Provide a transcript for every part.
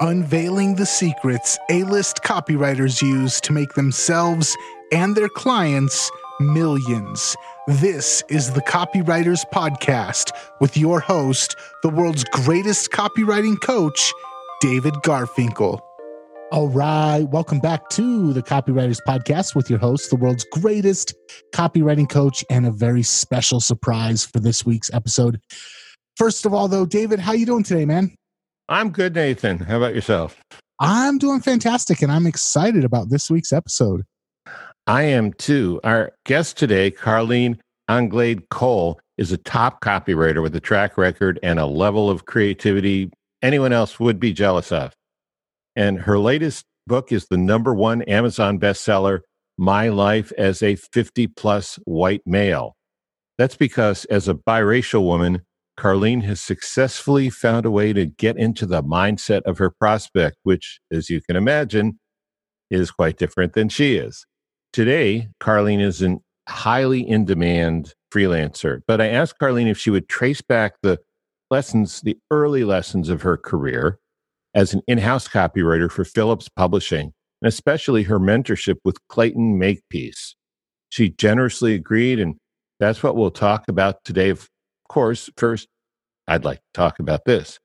unveiling the secrets A list copywriters use to make themselves and their clients millions. This is the Copywriters Podcast with your host, the world's greatest copywriting coach, David Garfinkel. All right. Welcome back to the Copywriters Podcast with your host, the world's greatest copywriting coach, and a very special surprise for this week's episode. First of all, though, David, how you doing today, man? I'm good, Nathan. How about yourself? I'm doing fantastic, and I'm excited about this week's episode. I am too. Our guest today, Carline Anglade Cole, is a top copywriter with a track record and a level of creativity anyone else would be jealous of. And her latest book is the number one Amazon bestseller, My Life as a 50 plus white male. That's because as a biracial woman, Carline has successfully found a way to get into the mindset of her prospect, which, as you can imagine, is quite different than she is. Today, Carline is a highly in demand freelancer, but I asked Carline if she would trace back the lessons, the early lessons of her career as an in house copywriter for Phillips Publishing, and especially her mentorship with Clayton Makepeace. She generously agreed, and that's what we'll talk about today. Of course, first, I'd like to talk about this.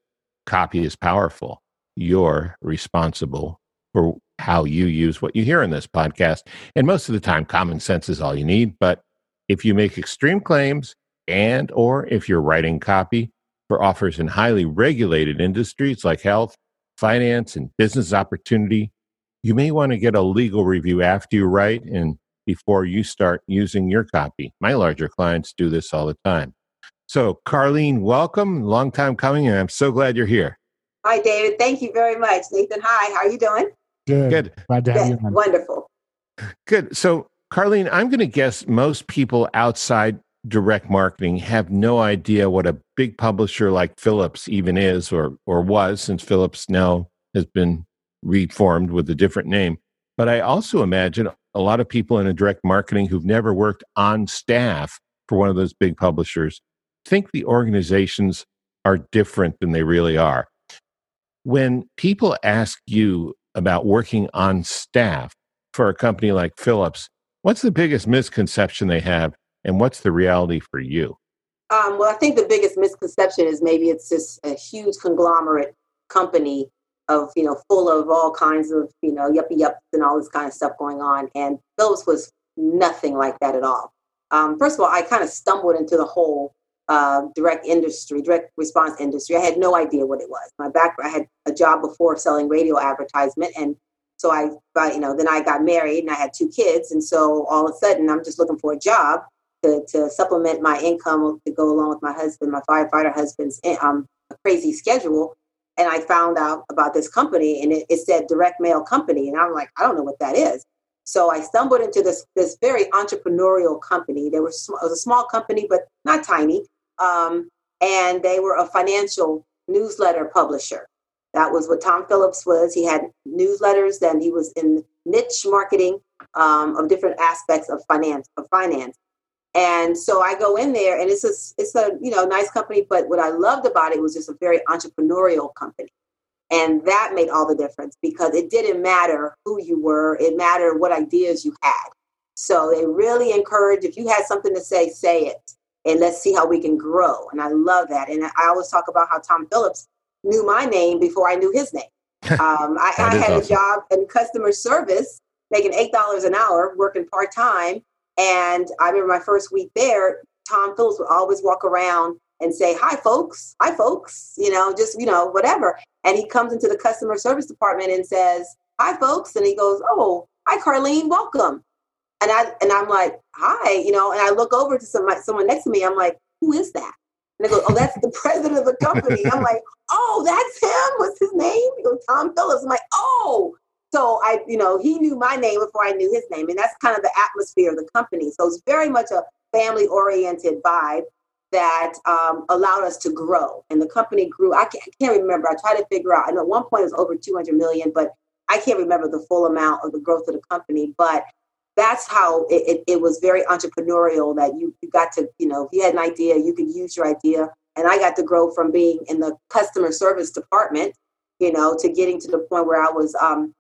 Copy is powerful. You're responsible for how you use what you hear in this podcast. And most of the time, common sense is all you need. But if you make extreme claims and or if you're writing copy for offers in highly regulated industries like health, finance, and business opportunity, you may want to get a legal review after you write and before you start using your copy. My larger clients do this all the time. So, Carline, welcome. Long time coming, and I'm so glad you're here. Hi, David. Thank you very much. Nathan, hi. How are you doing? Good. Good. Glad to have you on. Wonderful. Good. So, Carline, I'm going to guess most people outside direct marketing have no idea what a big publisher like Phillips even is or or was since Phillips now has been reformed with a different name. But I also imagine a lot of people in a direct marketing who've never worked on staff for one of those big publishers think the organizations are different than they really are. When people ask you about working on staff for a company like Phillips, what's the biggest misconception they have, and what's the reality for you? Um, well, I think the biggest misconception is maybe it's just a huge conglomerate company of you know full of all kinds of you know yuppie yups and all this kind of stuff going on, and Phillips was nothing like that at all. Um, first of all, I kind of stumbled into the whole uh, direct industry, direct response industry. I had no idea what it was. My background, I had a job before selling radio advertisement, and so I, you know, then I got married and I had two kids, and so all of a sudden I'm just looking for a job to, to supplement my income to go along with my husband, my firefighter husband's eh, um, crazy schedule. And I found out about this company, and it, it said direct mail company, and I'm like, I don't know what that is. So I stumbled into this this very entrepreneurial company. They were it was a small company, but not tiny um, and they were a financial newsletter publisher. That was what Tom Phillips was. He had newsletters, then he was in niche marketing um, of different aspects of finance. Of finance, and so I go in there, and it's a it's a you know nice company. But what I loved about it was just a very entrepreneurial company, and that made all the difference because it didn't matter who you were; it mattered what ideas you had. So they really encouraged if you had something to say, say it and let's see how we can grow. And I love that. And I always talk about how Tom Phillips knew my name before I knew his name. Um, I, I had awesome. a job in customer service, making eight dollars an hour, working part time. And I remember my first week there, Tom Phillips would always walk around and say, "Hi, folks. Hi, folks." You know, just you know, whatever. And he comes into the customer service department and says, "Hi, folks," and he goes, "Oh, hi, Carline. Welcome." And I and I'm like, hi, you know, and I look over to some, someone next to me. I'm like, who is that? And they go, oh, that's the president of the company. I'm like, oh, that's him. What's his name? He goes, Tom Phillips. I'm like, oh. So I, you know, he knew my name before I knew his name, and that's kind of the atmosphere of the company. So it's very much a family-oriented vibe that um, allowed us to grow, and the company grew. I can't, I can't remember. I tried to figure out. I know at one point it was over 200 million, but I can't remember the full amount of the growth of the company. But that's how it, it, it, was very entrepreneurial that you, you got to, you know, if you had an idea, you could use your idea. And I got to grow from being in the customer service department you know, to getting to the point where I was um,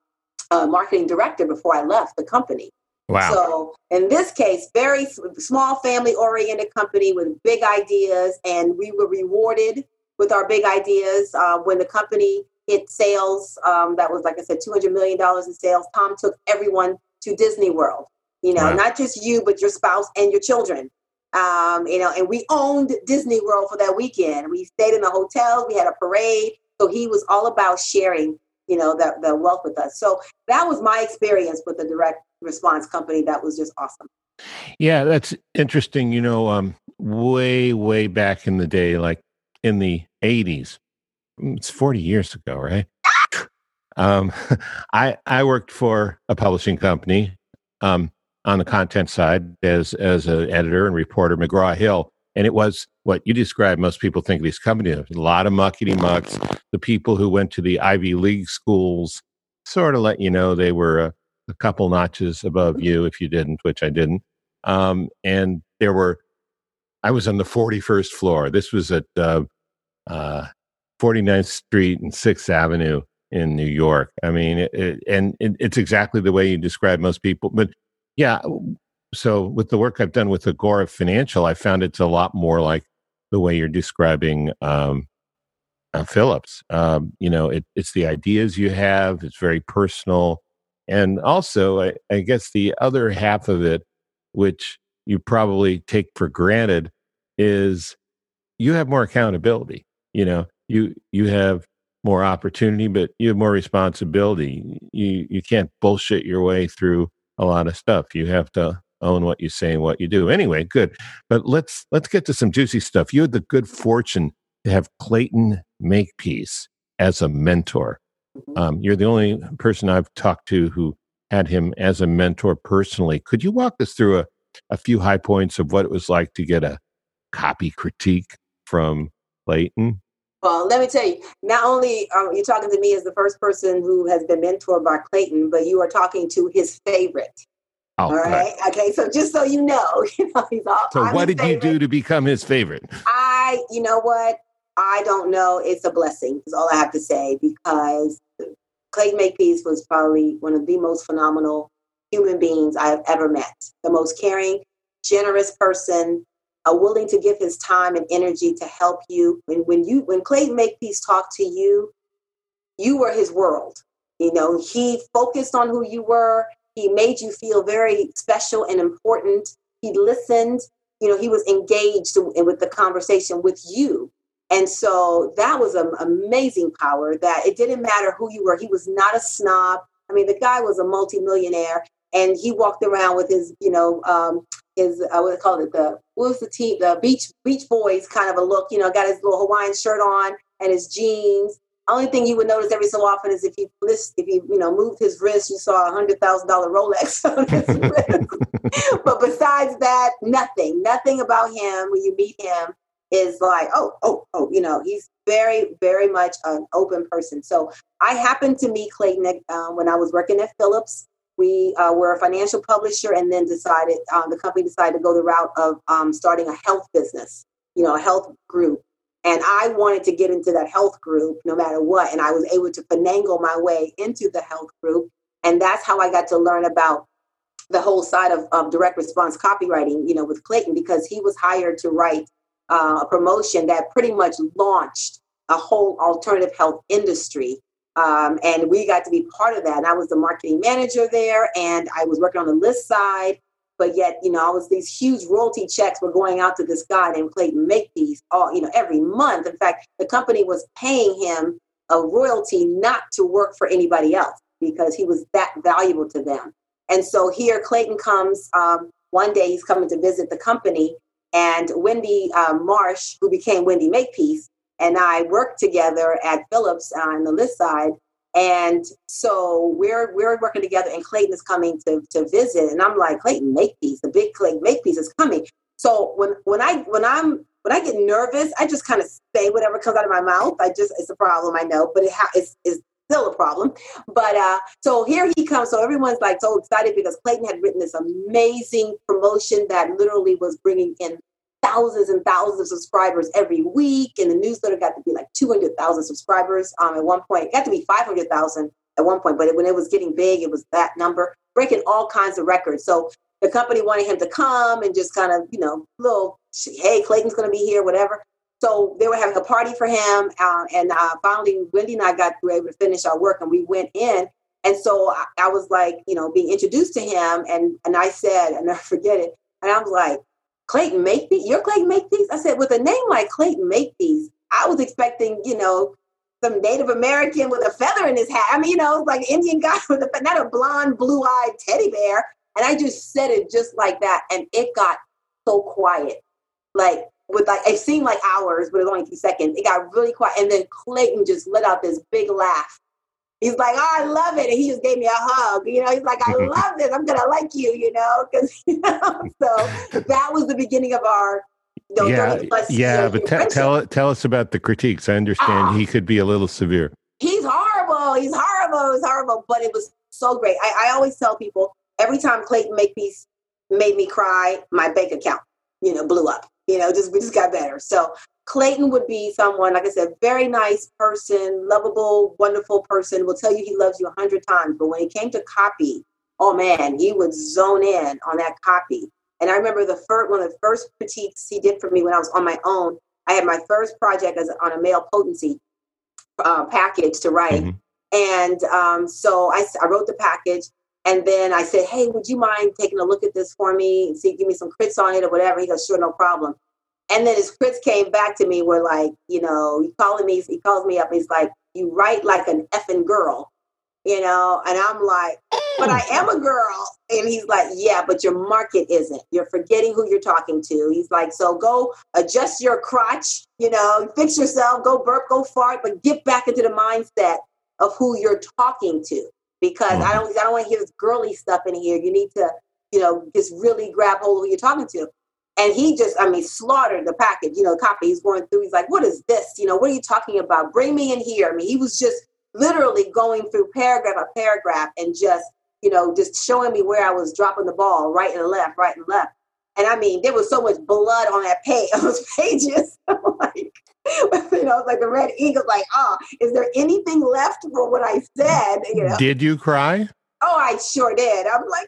a marketing director before I left the company. Wow. So in this case, very small family oriented company with big ideas, and we were rewarded with our big ideas. Uh, when the company hit sales, um, that was like I said, two hundred million dollars in sales. Tom took everyone to Disney World. You know, wow. not just you, but your spouse and your children. Um, you know, and we owned Disney World for that weekend. We stayed in the hotel. We had a parade. So he was all about sharing, you know, the, the wealth with us. So that was my experience with the direct response company. That was just awesome. Yeah, that's interesting. You know, um, way, way back in the day, like in the 80s, mm, it's 40 years ago, right? Um, I, I worked for a publishing company um, on the content side as, as an editor and reporter, McGraw Hill. And it was what you described. Most people think of these companies, a lot of muckety mucks. The people who went to the Ivy League schools sort of let you know they were a, a couple notches above you if you didn't, which I didn't. Um, and there were, I was on the 41st floor. This was at uh, uh, 49th Street and 6th Avenue in New York. I mean, it, it, and it, it's exactly the way you describe most people. But yeah, so with the work I've done with Agora Financial, I found it's a lot more like the way you're describing um, uh, Phillips. Um, you know, it, it's the ideas you have. It's very personal, and also, I, I guess the other half of it, which you probably take for granted, is you have more accountability. You know, you you have more opportunity, but you have more responsibility. You you can't bullshit your way through a lot of stuff. You have to own what you say and what you do. Anyway, good. But let's let's get to some juicy stuff. You had the good fortune to have Clayton Makepeace as a mentor. Mm-hmm. Um, you're the only person I've talked to who had him as a mentor personally. Could you walk us through a, a few high points of what it was like to get a copy critique from Clayton? Well, let me tell you, not only um, are you talking to me as the first person who has been mentored by Clayton, but you are talking to his favorite. Oh, all right. Okay. So just so you know, you know, he's all. So I'm what did favorite. you do to become his favorite? I, you know what? I don't know. It's a blessing. Is all I have to say because Clayton Makepeace was probably one of the most phenomenal human beings I have ever met. The most caring, generous person, uh, willing to give his time and energy to help you. When when you when Clayton Makepeace talked to you, you were his world. You know, he focused on who you were. He made you feel very special and important. He listened. You know, he was engaged with the conversation with you. And so that was an amazing power that it didn't matter who you were. He was not a snob. I mean, the guy was a multimillionaire and he walked around with his, you know, um, his, I would they call it, the, what was the team, the Beach, Beach Boys kind of a look, you know, got his little Hawaiian shirt on and his jeans only thing you would notice every so often is if he if he you know moved his wrist, you saw a hundred thousand dollar Rolex on his wrist. but besides that, nothing, nothing about him when you meet him is like, oh, oh, oh, you know, he's very, very much an open person. So I happened to meet Clayton uh, when I was working at Phillips. We uh, were a financial publisher, and then decided um, the company decided to go the route of um, starting a health business, you know, a health group. And I wanted to get into that health group no matter what. And I was able to finagle my way into the health group. And that's how I got to learn about the whole side of, of direct response copywriting, you know, with Clayton, because he was hired to write uh, a promotion that pretty much launched a whole alternative health industry. Um, and we got to be part of that. And I was the marketing manager there, and I was working on the list side but yet, you know, I was these huge royalty checks were going out to this guy named Clayton Makepeace all, you know, every month. In fact, the company was paying him a royalty not to work for anybody else because he was that valuable to them. And so here Clayton comes um, one day, he's coming to visit the company, and Wendy um, Marsh, who became Wendy Makepeace, and I worked together at Phillips on the list side. And so we're we're working together, and Clayton is coming to to visit, and I'm like, Clayton, Makepeace, the big Clayton Makepeace is coming. So when when I when I'm when I get nervous, I just kind of say whatever comes out of my mouth. I just it's a problem, I know, but it ha- it's, it's still a problem. But uh, so here he comes. So everyone's like so excited because Clayton had written this amazing promotion that literally was bringing in thousands and thousands of subscribers every week, and the newsletter got to be like 200,000 subscribers um, at one point. It got to be 500,000 at one point, but it, when it was getting big, it was that number, breaking all kinds of records. So the company wanted him to come and just kind of, you know, little, hey, Clayton's going to be here, whatever. So they were having a party for him, uh, and uh, finally, Wendy and I got were able to finish our work, and we went in. And so I, I was like, you know, being introduced to him, and and I said, and I forget it, and I was like, Clayton Makepeace, you're Clayton Makepeace. I said, with a name like Clayton Makepeace, I was expecting, you know, some Native American with a feather in his hat. I mean, you know, like Indian guy with a not a blonde, blue-eyed teddy bear. And I just said it just like that, and it got so quiet. Like with like it seemed like hours, but it was only a few seconds. It got really quiet, and then Clayton just let out this big laugh. He's like, "Oh, I love it," and he just gave me a hug. You know, he's like, "I love this. I'm gonna like you." You know, because you know, so that was the beginning of our. Know, yeah, yeah, but t- tell tell us about the critiques. I understand oh, he ah. could be a little severe. He's horrible. He's horrible. He's horrible. But it was so great. I, I always tell people every time Clayton Makepeace made me cry, my bank account, you know, blew up you know, just we just got better. So Clayton would be someone, like I said, very nice person, lovable, wonderful person, will tell you he loves you a hundred times. But when it came to copy, oh man, he would zone in on that copy. And I remember the first one of the first critiques he did for me when I was on my own. I had my first project as on a male potency uh, package to write, mm-hmm. and um, so I, I wrote the package. And then I said, Hey, would you mind taking a look at this for me and see, give me some crits on it or whatever? He goes, Sure, no problem. And then his crits came back to me were like, you know, he calling me, he calls me up, he's like, You write like an effing girl, you know? And I'm like, But I am a girl. And he's like, Yeah, but your market isn't. You're forgetting who you're talking to. He's like, So go adjust your crotch, you know, fix yourself, go burp, go fart, but get back into the mindset of who you're talking to because mm-hmm. I don't I don't want to hear this girly stuff in here. You need to, you know, just really grab hold of who you're talking to. And he just, I mean, slaughtered the package, you know, copy. He's going through, he's like, what is this? You know, what are you talking about? Bring me in here. I mean, he was just literally going through paragraph by paragraph and just, you know, just showing me where I was dropping the ball, right and left, right and left. And I mean, there was so much blood on that page, on those pages. like, you know, like the red eagle, like, oh, is there anything left for what I said? You know? Did you cry? Oh, I sure did. I'm like,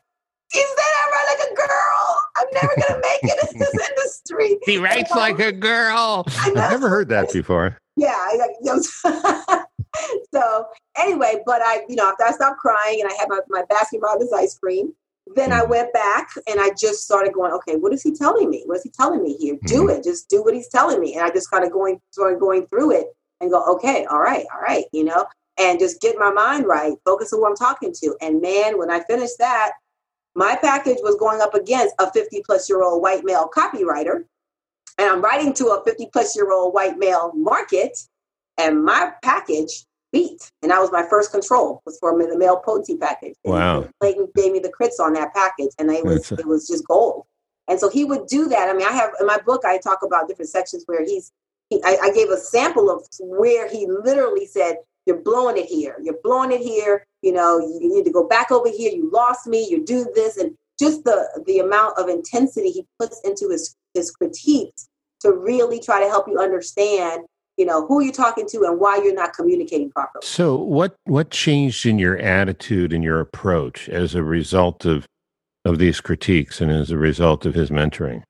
is that write like a girl. I'm never gonna make it in this industry. He writes you know? like a girl. I've never heard that before. Yeah. I, you know, so anyway, but I, you know, after I stopped crying and I had my, my Baskin Robbins ice cream, then I mm-hmm. went back and I just started going, okay, what is he telling me? What is he telling me here? Do mm-hmm. it. Just do what he's telling me. And I just kind of going started going through it and go, okay, all right, all right, you know, and just get my mind right, focus on who I'm talking to. And man, when I finished that, my package was going up against a 50 plus year old white male copywriter. And I'm writing to a 50 plus year old white male market. And my package beat. And that was my first control was for the male potency package. Wow. Clayton gave me the crits on that package and it was it was just gold. And so he would do that. I mean, I have in my book I talk about different sections where he's he, I, I gave a sample of where he literally said, You're blowing it here, you're blowing it here, you know, you need to go back over here, you lost me, you do this, and just the the amount of intensity he puts into his his critiques to really try to help you understand you know who you're talking to and why you're not communicating properly. So what what changed in your attitude and your approach as a result of of these critiques and as a result of his mentoring?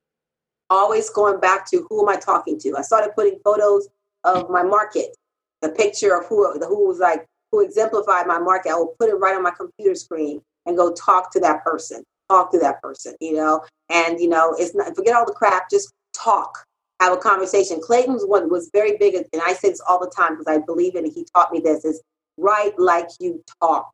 Always going back to who am i talking to? I started putting photos of my market the picture of who who was like who exemplified my market i will put it right on my computer screen and go talk to that person talk to that person you know and you know it's not forget all the crap just talk have a conversation. Clayton's one was very big, and I say this all the time because I believe in it. He taught me this: is write like you talk,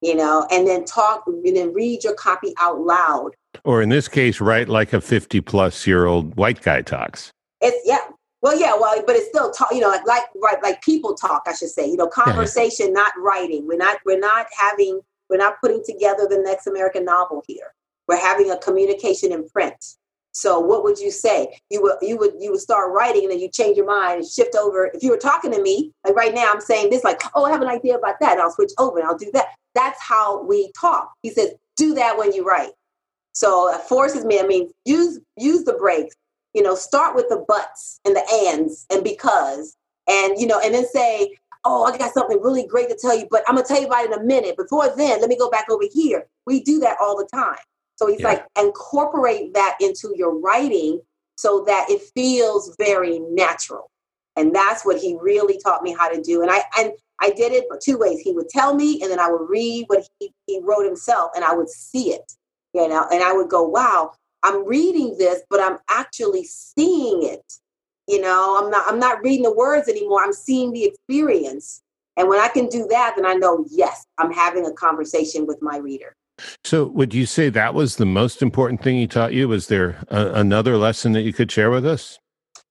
you know, and then talk, and then read your copy out loud. Or in this case, write like a fifty-plus year old white guy talks. It's yeah. Well, yeah, well, but it's still talk, you know, like like right, like people talk, I should say. You know, conversation, yeah. not writing. We're not we're not having we're not putting together the next American novel here. We're having a communication in print. So what would you say? You would you would you would start writing and then you change your mind and shift over. If you were talking to me, like right now I'm saying this, like, oh, I have an idea about that. And I'll switch over and I'll do that. That's how we talk. He says, do that when you write. So it forces me, I mean, use use the breaks. You know, start with the buts and the ands and because, and, you know, and then say, oh, I got something really great to tell you, but I'm going to tell you about it in a minute. Before then, let me go back over here. We do that all the time. So he's yeah. like, incorporate that into your writing so that it feels very natural. And that's what he really taught me how to do. And I and I did it two ways. He would tell me, and then I would read what he, he wrote himself, and I would see it. You know, and I would go, wow, I'm reading this, but I'm actually seeing it. You know, I'm not I'm not reading the words anymore. I'm seeing the experience. And when I can do that, then I know, yes, I'm having a conversation with my reader. So, would you say that was the most important thing he taught you? Was there a, another lesson that you could share with us?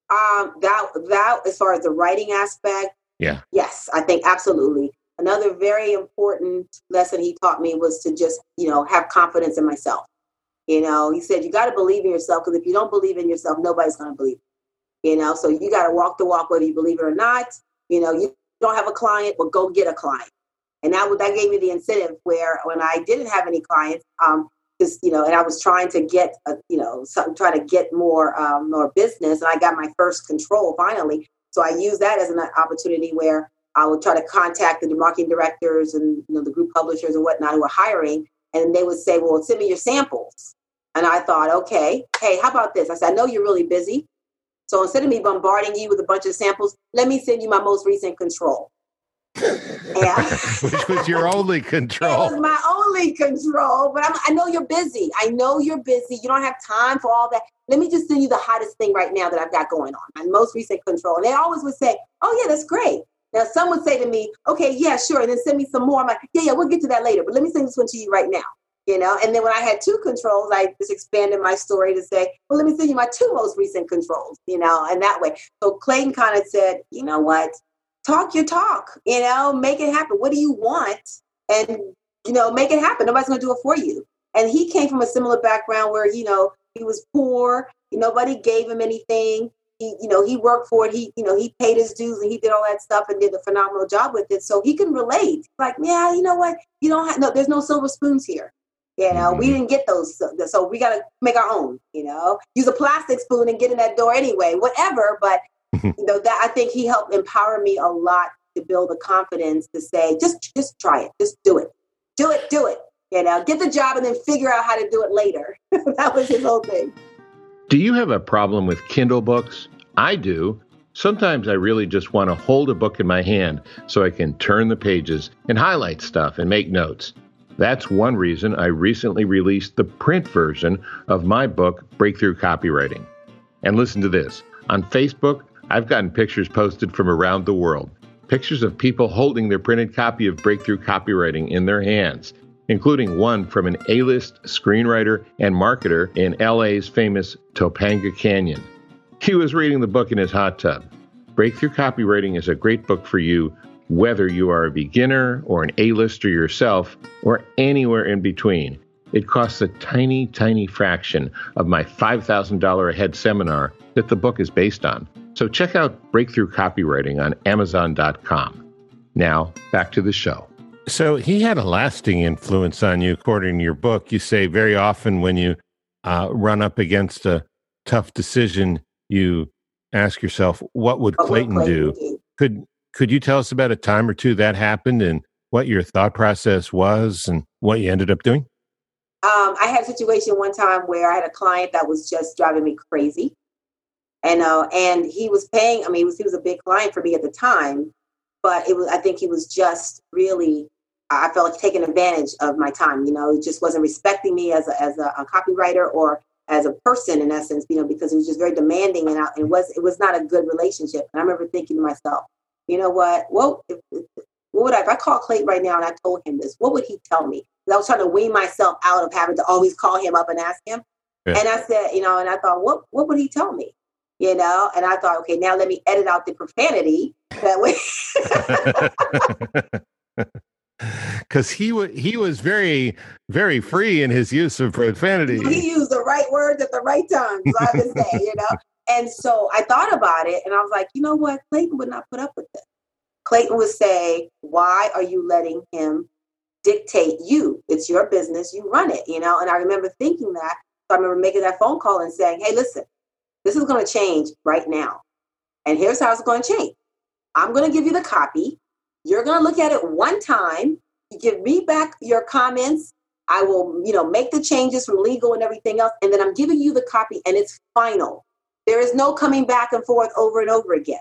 Um, that that as far as the writing aspect, yeah, yes, I think absolutely. Another very important lesson he taught me was to just you know have confidence in myself. You know, he said you got to believe in yourself because if you don't believe in yourself, nobody's going to believe. You know, so you got to walk the walk whether you believe it or not. You know, you don't have a client, but go get a client and that that gave me the incentive where when I didn't have any clients, um, just you know, and I was trying to get a, you know, some, trying to get more um, more business, and I got my first control finally. So I used that as an opportunity where I would try to contact the marketing directors and you know the group publishers and whatnot who were hiring, and they would say, "Well, send me your samples." And I thought, okay, hey, how about this? I said, I know you're really busy. So instead of me bombarding you with a bunch of samples, let me send you my most recent control. Which was your only control. It was my only control. But I'm, I know you're busy. I know you're busy. You don't have time for all that. Let me just send you the hottest thing right now that I've got going on. My most recent control. And they always would say, Oh, yeah, that's great. Now, some would say to me, Okay, yeah, sure. And then send me some more. I'm like, Yeah, yeah, we'll get to that later. But let me send this one to you right now. You know, and then when I had two controls, I just expanded my story to say, well, let me send you my two most recent controls, you know, and that way. So Clayton kind of said, you know what? talk your talk, you know, make it happen. What do you want? And, you know, make it happen. Nobody's going to do it for you. And he came from a similar background where, you know, he was poor. Nobody gave him anything. He, you know, he worked for it. He, you know, he paid his dues and he did all that stuff and did a phenomenal job with it. So he can relate. Like, yeah, you know what? You don't have no. There's no silver spoons here. You know, mm-hmm. we didn't get those, so we got to make our own. You know, use a plastic spoon and get in that door anyway. Whatever, but you know that i think he helped empower me a lot to build the confidence to say just just try it just do it do it do it you know get the job and then figure out how to do it later that was his whole thing do you have a problem with kindle books? I do. Sometimes i really just want to hold a book in my hand so i can turn the pages and highlight stuff and make notes. That's one reason I recently released the print version of my book, Breakthrough Copywriting. And listen to this. On Facebook, I've gotten pictures posted from around the world, pictures of people holding their printed copy of Breakthrough Copywriting in their hands, including one from an A list screenwriter and marketer in LA's famous Topanga Canyon. He was reading the book in his hot tub. Breakthrough Copywriting is a great book for you, whether you are a beginner or an A-lister yourself, or anywhere in between. It costs a tiny, tiny fraction of my $5,000 a head seminar that the book is based on. So check out Breakthrough Copywriting on Amazon.com. Now, back to the show. So he had a lasting influence on you, according to your book. You say very often when you uh, run up against a tough decision, you ask yourself, "What would Clayton, Clayton do? do?" Could could you tell us about a time or two that happened and what your thought process was and what you ended up doing? Um, I had a situation one time where I had a client that was just driving me crazy and uh, and he was paying. I mean, he was he was a big client for me at the time, but it was I think he was just really. I felt like taking advantage of my time. You know, it just wasn't respecting me as a, as a, a copywriter or as a person in essence. You know, because it was just very demanding and it was it was not a good relationship. And I remember thinking to myself, you know what? Well, if, what would I if I call Clayton right now and I told him this? What would he tell me? I was trying to wean myself out of having to always call him up and ask him. Yeah. And I said, you know, and I thought, what what would he tell me? you know and i thought okay now let me edit out the profanity that way because he was he was very very free in his use of profanity. He used the right words at the right time so i would say you know? And so i thought about it and i was like you know what? Clayton would not put up with this. Clayton would say why are you letting him dictate you? It's your business. You run it you know? And i remember thinking that. So i remember making that phone call and saying hey listen this is going to change right now. And here's how it's going to change. I'm going to give you the copy. You're going to look at it one time. You give me back your comments. I will, you know, make the changes from legal and everything else. And then I'm giving you the copy and it's final. There is no coming back and forth over and over again.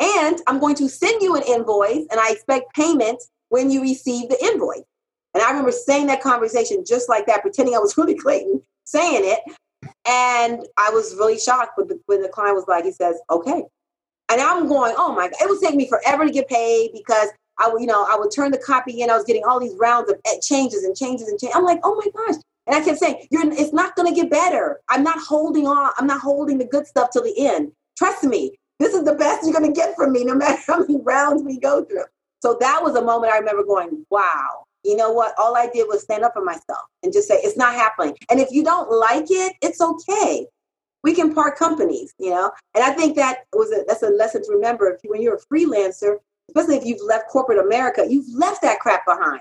And I'm going to send you an invoice and I expect payment when you receive the invoice. And I remember saying that conversation just like that, pretending I was really Clayton saying it. And I was really shocked when the, when the client was like, he says, okay. And I'm going, oh my God, it would take me forever to get paid because I would, you know, I would turn the copy in. I was getting all these rounds of changes and changes and changes. I'm like, oh my gosh. And I kept saying, You're, it's not going to get better. I'm not holding on. I'm not holding the good stuff till the end. Trust me, this is the best you're going to get from me, no matter how many rounds we go through. So that was a moment I remember going, wow, you know what? All I did was stand up for myself and just say, it's not happening. And if you don't like it, it's okay. We can part companies, you know? And I think that was a, that's a lesson to remember. If you, when you're a freelancer, especially if you've left corporate America, you've left that crap behind.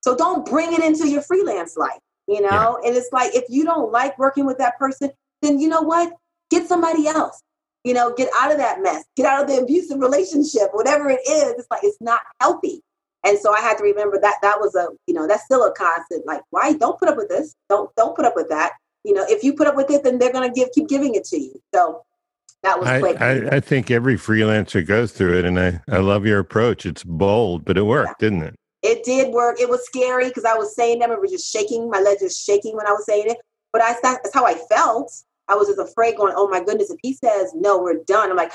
So don't bring it into your freelance life, you know? Yeah. And it's like, if you don't like working with that person, then you know what? Get somebody else. You know, get out of that mess, get out of the abusive relationship, whatever it is. It's like, it's not healthy. And so I had to remember that that was a, you know, that's still a constant. Like, why don't put up with this? Don't don't put up with that. You know, if you put up with it, then they're gonna give keep giving it to you. So that was I, I, I, think every freelancer goes through it and I, I love your approach. It's bold, but it worked, yeah. didn't it? It did work. It was scary because I was saying them and was just shaking, my legs just shaking when I was saying it. But I that's how I felt. I was just afraid going, oh my goodness, if he says no, we're done. I'm like,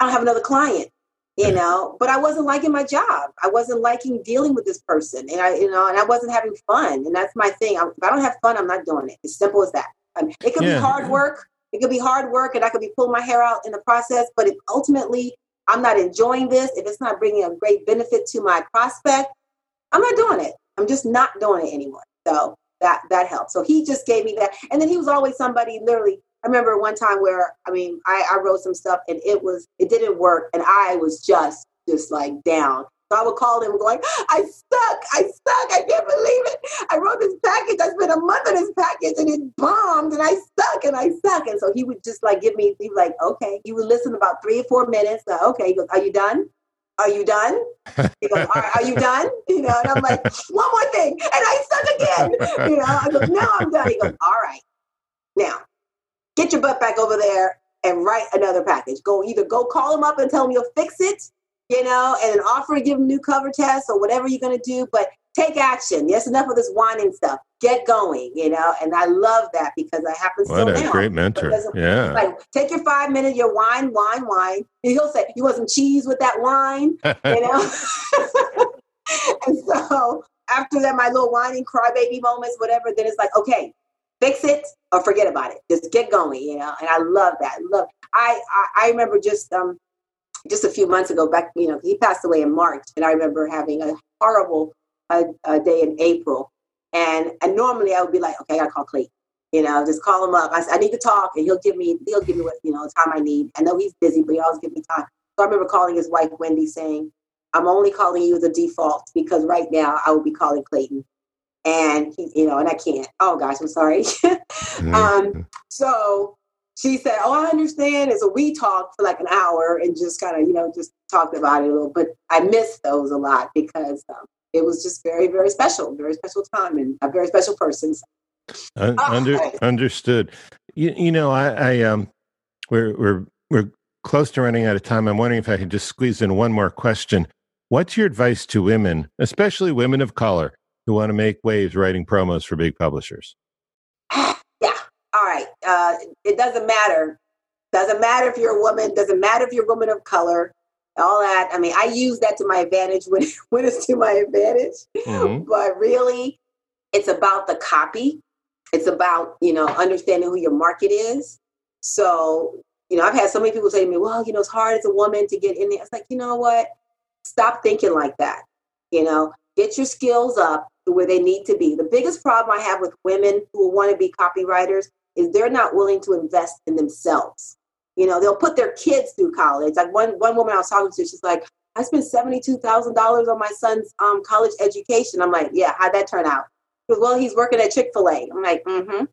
I don't have another client you know but i wasn't liking my job i wasn't liking dealing with this person and i you know and i wasn't having fun and that's my thing if i don't have fun i'm not doing it as simple as that I mean, it could yeah. be hard work it could be hard work and i could be pulling my hair out in the process but if ultimately i'm not enjoying this if it's not bringing a great benefit to my prospect i'm not doing it. I'm just not doing it anymore. So that that helped so he just gave me that. And then he was always somebody literally I remember one time where I mean I, I wrote some stuff and it was it didn't work and I was just just like down. I would call him going, I suck, I suck, I can't believe it. I wrote this package, I spent a month on this package and it bombed and I suck and I suck. And so he would just like give me, he was like, okay. He would listen about three or four minutes. Like, okay, he goes, Are you done? Are you done? He goes, are, are you done? You know, and I'm like, one more thing. And I suck again. You know, I go, no, I'm done. He goes, all right. Now, get your butt back over there and write another package. Go either go call him up and tell him you'll fix it, you know, and then offer to give them new cover tests or whatever you're going to do. But take action. Yes, enough of this whining stuff. Get going, you know. And I love that because I happen what a now. great mentor. Yeah. Like take your five minutes, your wine, wine, wine. And he'll say, "You want some cheese with that wine?" you know. and so after that, my little whining crybaby moments, whatever. Then it's like, okay, fix it or forget about it. Just get going, you know. And I love that. love. I, I I remember just um just a few months ago back. You know, he passed away in March, and I remember having a horrible uh, uh, day in April. And and normally I would be like, okay, I call Clayton. You know, just call him up. I, I need to talk, and he'll give me he'll give me what you know the time I need. I know he's busy, but he always give me time. So I remember calling his wife Wendy saying, "I'm only calling you as a default because right now I would be calling Clayton." and he, you know, and I can't. Oh gosh, I'm sorry. um, so she said, "Oh, I understand." And so we talked for like an hour and just kind of, you know, just talked about it a little. But I miss those a lot because um, it was just very, very special, very special time, and a very special person. Uh, under, understood. You, you know, I, I um, we're we're we're close to running out of time. I'm wondering if I could just squeeze in one more question. What's your advice to women, especially women of color, who want to make waves writing promos for big publishers? yeah. All right. Uh, it doesn't matter. Doesn't matter if you're a woman. Doesn't matter if you're a woman of color. All that. I mean, I use that to my advantage when when it's to my advantage. Mm-hmm. But really, it's about the copy. It's about you know understanding who your market is. So you know, I've had so many people say to me, "Well, you know, it's hard as a woman to get in there." It's like, you know what? Stop thinking like that. You know, get your skills up to where they need to be. The biggest problem I have with women who want to be copywriters is they're not willing to invest in themselves. You know, they'll put their kids through college. Like one one woman I was talking to, she's like, I spent seventy two thousand dollars on my son's um, college education. I'm like, yeah, how'd that turn out? Because well, he's working at Chick fil A. I'm like, mm-hmm.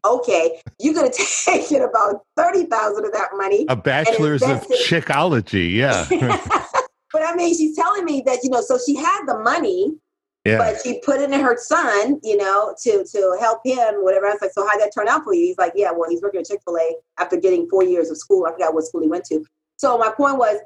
okay, you're going to take in about 30000 of that money. A bachelor's of chickology. Yeah. but I mean, she's telling me that, you know, so she had the money, yeah. but she put it in her son, you know, to to help him, whatever. I was like, so how'd that turn out for you? He's like, yeah, well, he's working at Chick fil A after getting four years of school. I forgot what school he went to. So my point was,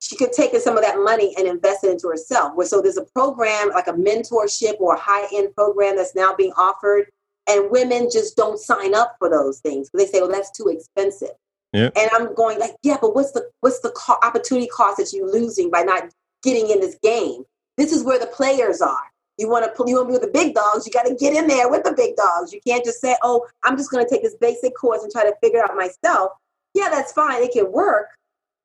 she could take in some of that money and invest it into herself. So there's a program like a mentorship or a high end program that's now being offered, and women just don't sign up for those things. They say, well, that's too expensive. Yeah. And I'm going like, yeah, but what's the what's the co- opportunity cost that you're losing by not getting in this game? This is where the players are. You want to pull, you want to be with the big dogs. You got to get in there with the big dogs. You can't just say, "Oh, I'm just going to take this basic course and try to figure it out myself." Yeah, that's fine. It can work,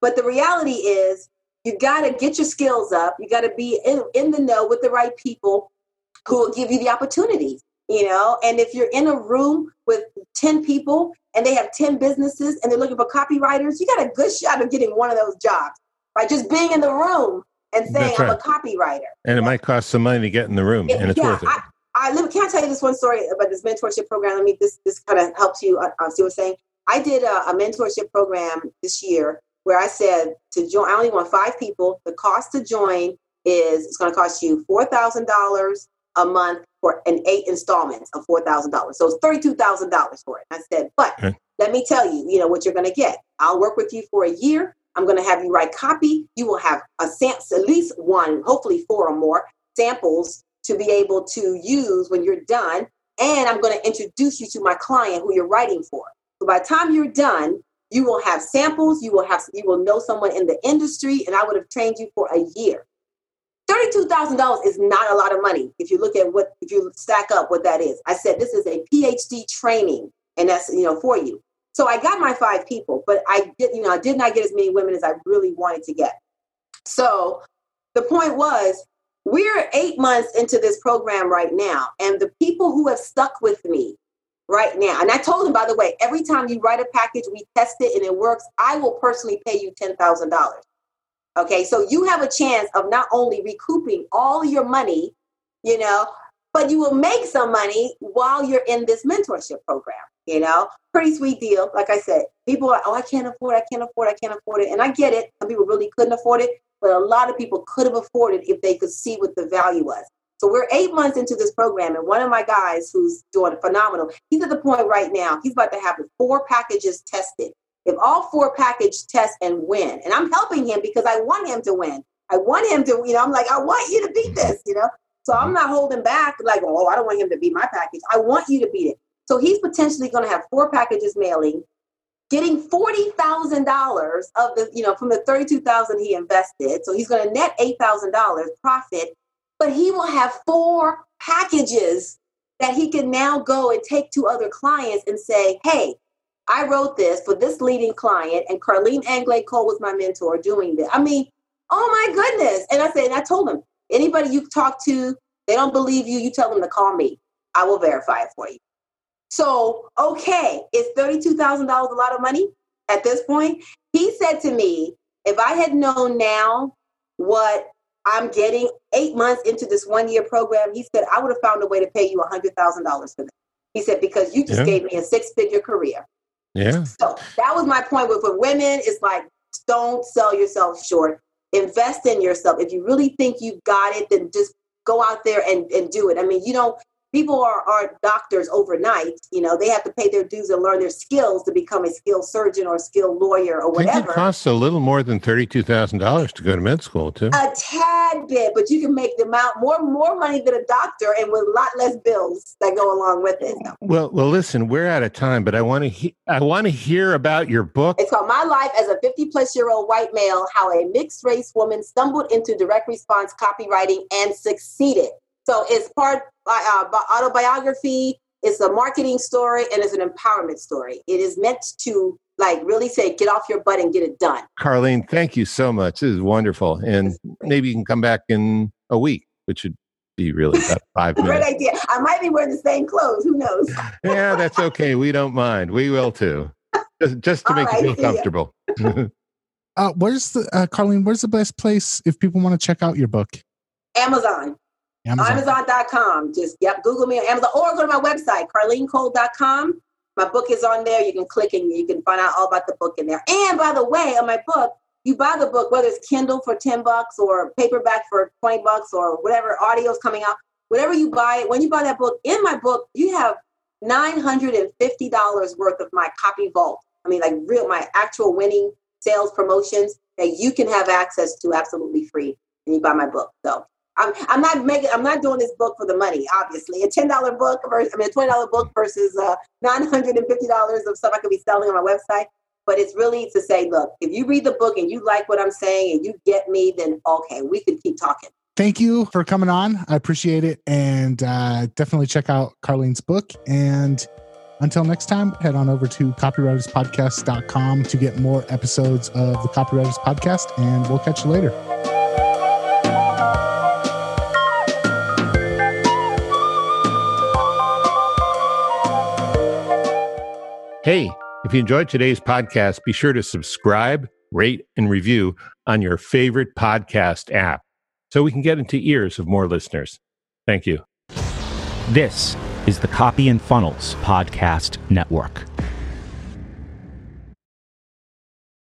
but the reality is, you got to get your skills up. You got to be in, in the know with the right people who will give you the opportunities. You know, and if you're in a room with ten people and they have ten businesses and they're looking for copywriters, you got a good shot of getting one of those jobs by just being in the room and saying, That's "I'm a copywriter." and it might cost some money to get in the room, and it's yeah, worth it. I, I live, can I tell you this one story about this mentorship program? Let me this this kind of helps you uh, uh, see what I'm saying. I did a, a mentorship program this year where I said to join. I only want five people. The cost to join is it's going to cost you four thousand dollars a month for an eight installments of four thousand dollars. So it's thirty two thousand dollars for it. I said, but Okay. let me tell you, you know what you're going to get. I'll work with you for a year. I'm going to have you write copy. You will have a sam- at least one, hopefully four or more samples to be able to use when you're done. And I'm going to introduce you to my client who you're writing for. So by the time you're done, you will have samples. You will have you will know someone in the industry, and I would have trained you for a year. Thirty-two thousand dollars is not a lot of money if you look at what if you stack up what that is. I said this is a PhD training, and that's you know for you. So I got my five people, but I did you know I did not get as many women as I really wanted to get. So the point was we're eight months into this program right now, and the people who have stuck with me right now, and I told them by the way, every time you write a package, we test it and it works. I will personally pay you ten thousand dollars. Okay, so you have a chance of not only recouping all your money, you know, but you will make some money while you're in this mentorship program. You know, pretty sweet deal. Like I said, people are, oh, I can't afford, I can't afford, I can't afford it, and I get it. Some people really couldn't afford it, but a lot of people could have afforded if they could see what the value was. So we're eight months into this program, and one of my guys who's doing phenomenal, he's at the point right now, he's about to have four packages tested. If all four package test and win, and I'm helping him because I want him to win. I want him to, you know, I'm like, I want you to beat this, you know. So I'm mm-hmm. not holding back, like, oh, I don't want him to beat my package. I want you to beat it. So he's potentially going to have four packages mailing, getting forty thousand dollars of the, you know, from the thirty-two thousand he invested. So he's going to net eight thousand dollars profit, but he will have four packages that he can now go and take to other clients and say, hey, I wrote this for this leading client, and Carline Anglade Cole was my mentor doing this. I mean, oh my goodness. And I said, and I told him, anybody you talk to, they don't believe you, you tell them to call me. I will verify it for you. So, okay, is $32,000 a lot of money at this point? He said to me, if I had known now what I'm getting eight months into this one year program, he said, I would have found a way to pay you $100,000 for that. He said, because you just Yeah. gave me a six figure career. Yeah. So that was my point with, with women. It's like, don't sell yourself short. Invest in yourself. If you really think you've got it, then just go out there and, and do it. I mean, you don't, people are, are doctors overnight. You know, they have to pay their dues and learn their skills to become a skilled surgeon or a skilled lawyer or think it whatever. costs a little more than thirty-two thousand dollars to go to med school, too. a tad bit, but you can make the amount more more money than a doctor and with a lot less bills that go along with it. Well, well, listen, we're out of time, but I want to he- I want to hear about your book. It's called My Life as a 50 plus year old white male How a Mixed Race Woman Stumbled into Direct Response Copywriting and Succeeded. So it's part uh, autobiography, it's a marketing story, and it's an empowerment story. It is meant to like really say, get off your butt and get it done. Carline, thank you so much. This is wonderful, and maybe you can come back in a week, which would be really about five Great idea. I might be wearing the same clothes. Who knows? Yeah, that's okay. We don't mind. We will too, just, just to All make right, you feel comfortable. Uh, where's the uh, Carline? Where's the best place if people want to check out your book? Amazon. Amazon. Amazon.com. Just yep, Google me on Amazon or go to my website, carlinecole.com. My book is on there. You can click and you can find out all about the book in there. And by the way, on my book, you buy the book, whether it's Kindle for 10 bucks or paperback for 20 bucks or whatever audio is coming out, whatever you buy, when you buy that book, in my book, you have $950 worth of my copy vault. I mean, like real, my actual winning sales promotions that you can have access to absolutely free when you buy my book. So I'm, I'm not making, I'm not doing this book for the money, obviously. A $10 book versus, I mean, a $20 book versus uh, $950 of stuff I could be selling on my website. But it's really to say, look, if you read the book and you like what I'm saying and you get me, then okay, we can keep talking. Thank you for coming on. I appreciate it. And uh, definitely check out Carline's book. And until next time, head on over to copywriterspodcast.com to get more episodes of the Copywriters Podcast. And we'll catch you later. Hey, if you enjoyed today's podcast, be sure to subscribe, rate, and review on your favorite podcast app so we can get into ears of more listeners. Thank you. This is the Copy and Funnels Podcast Network.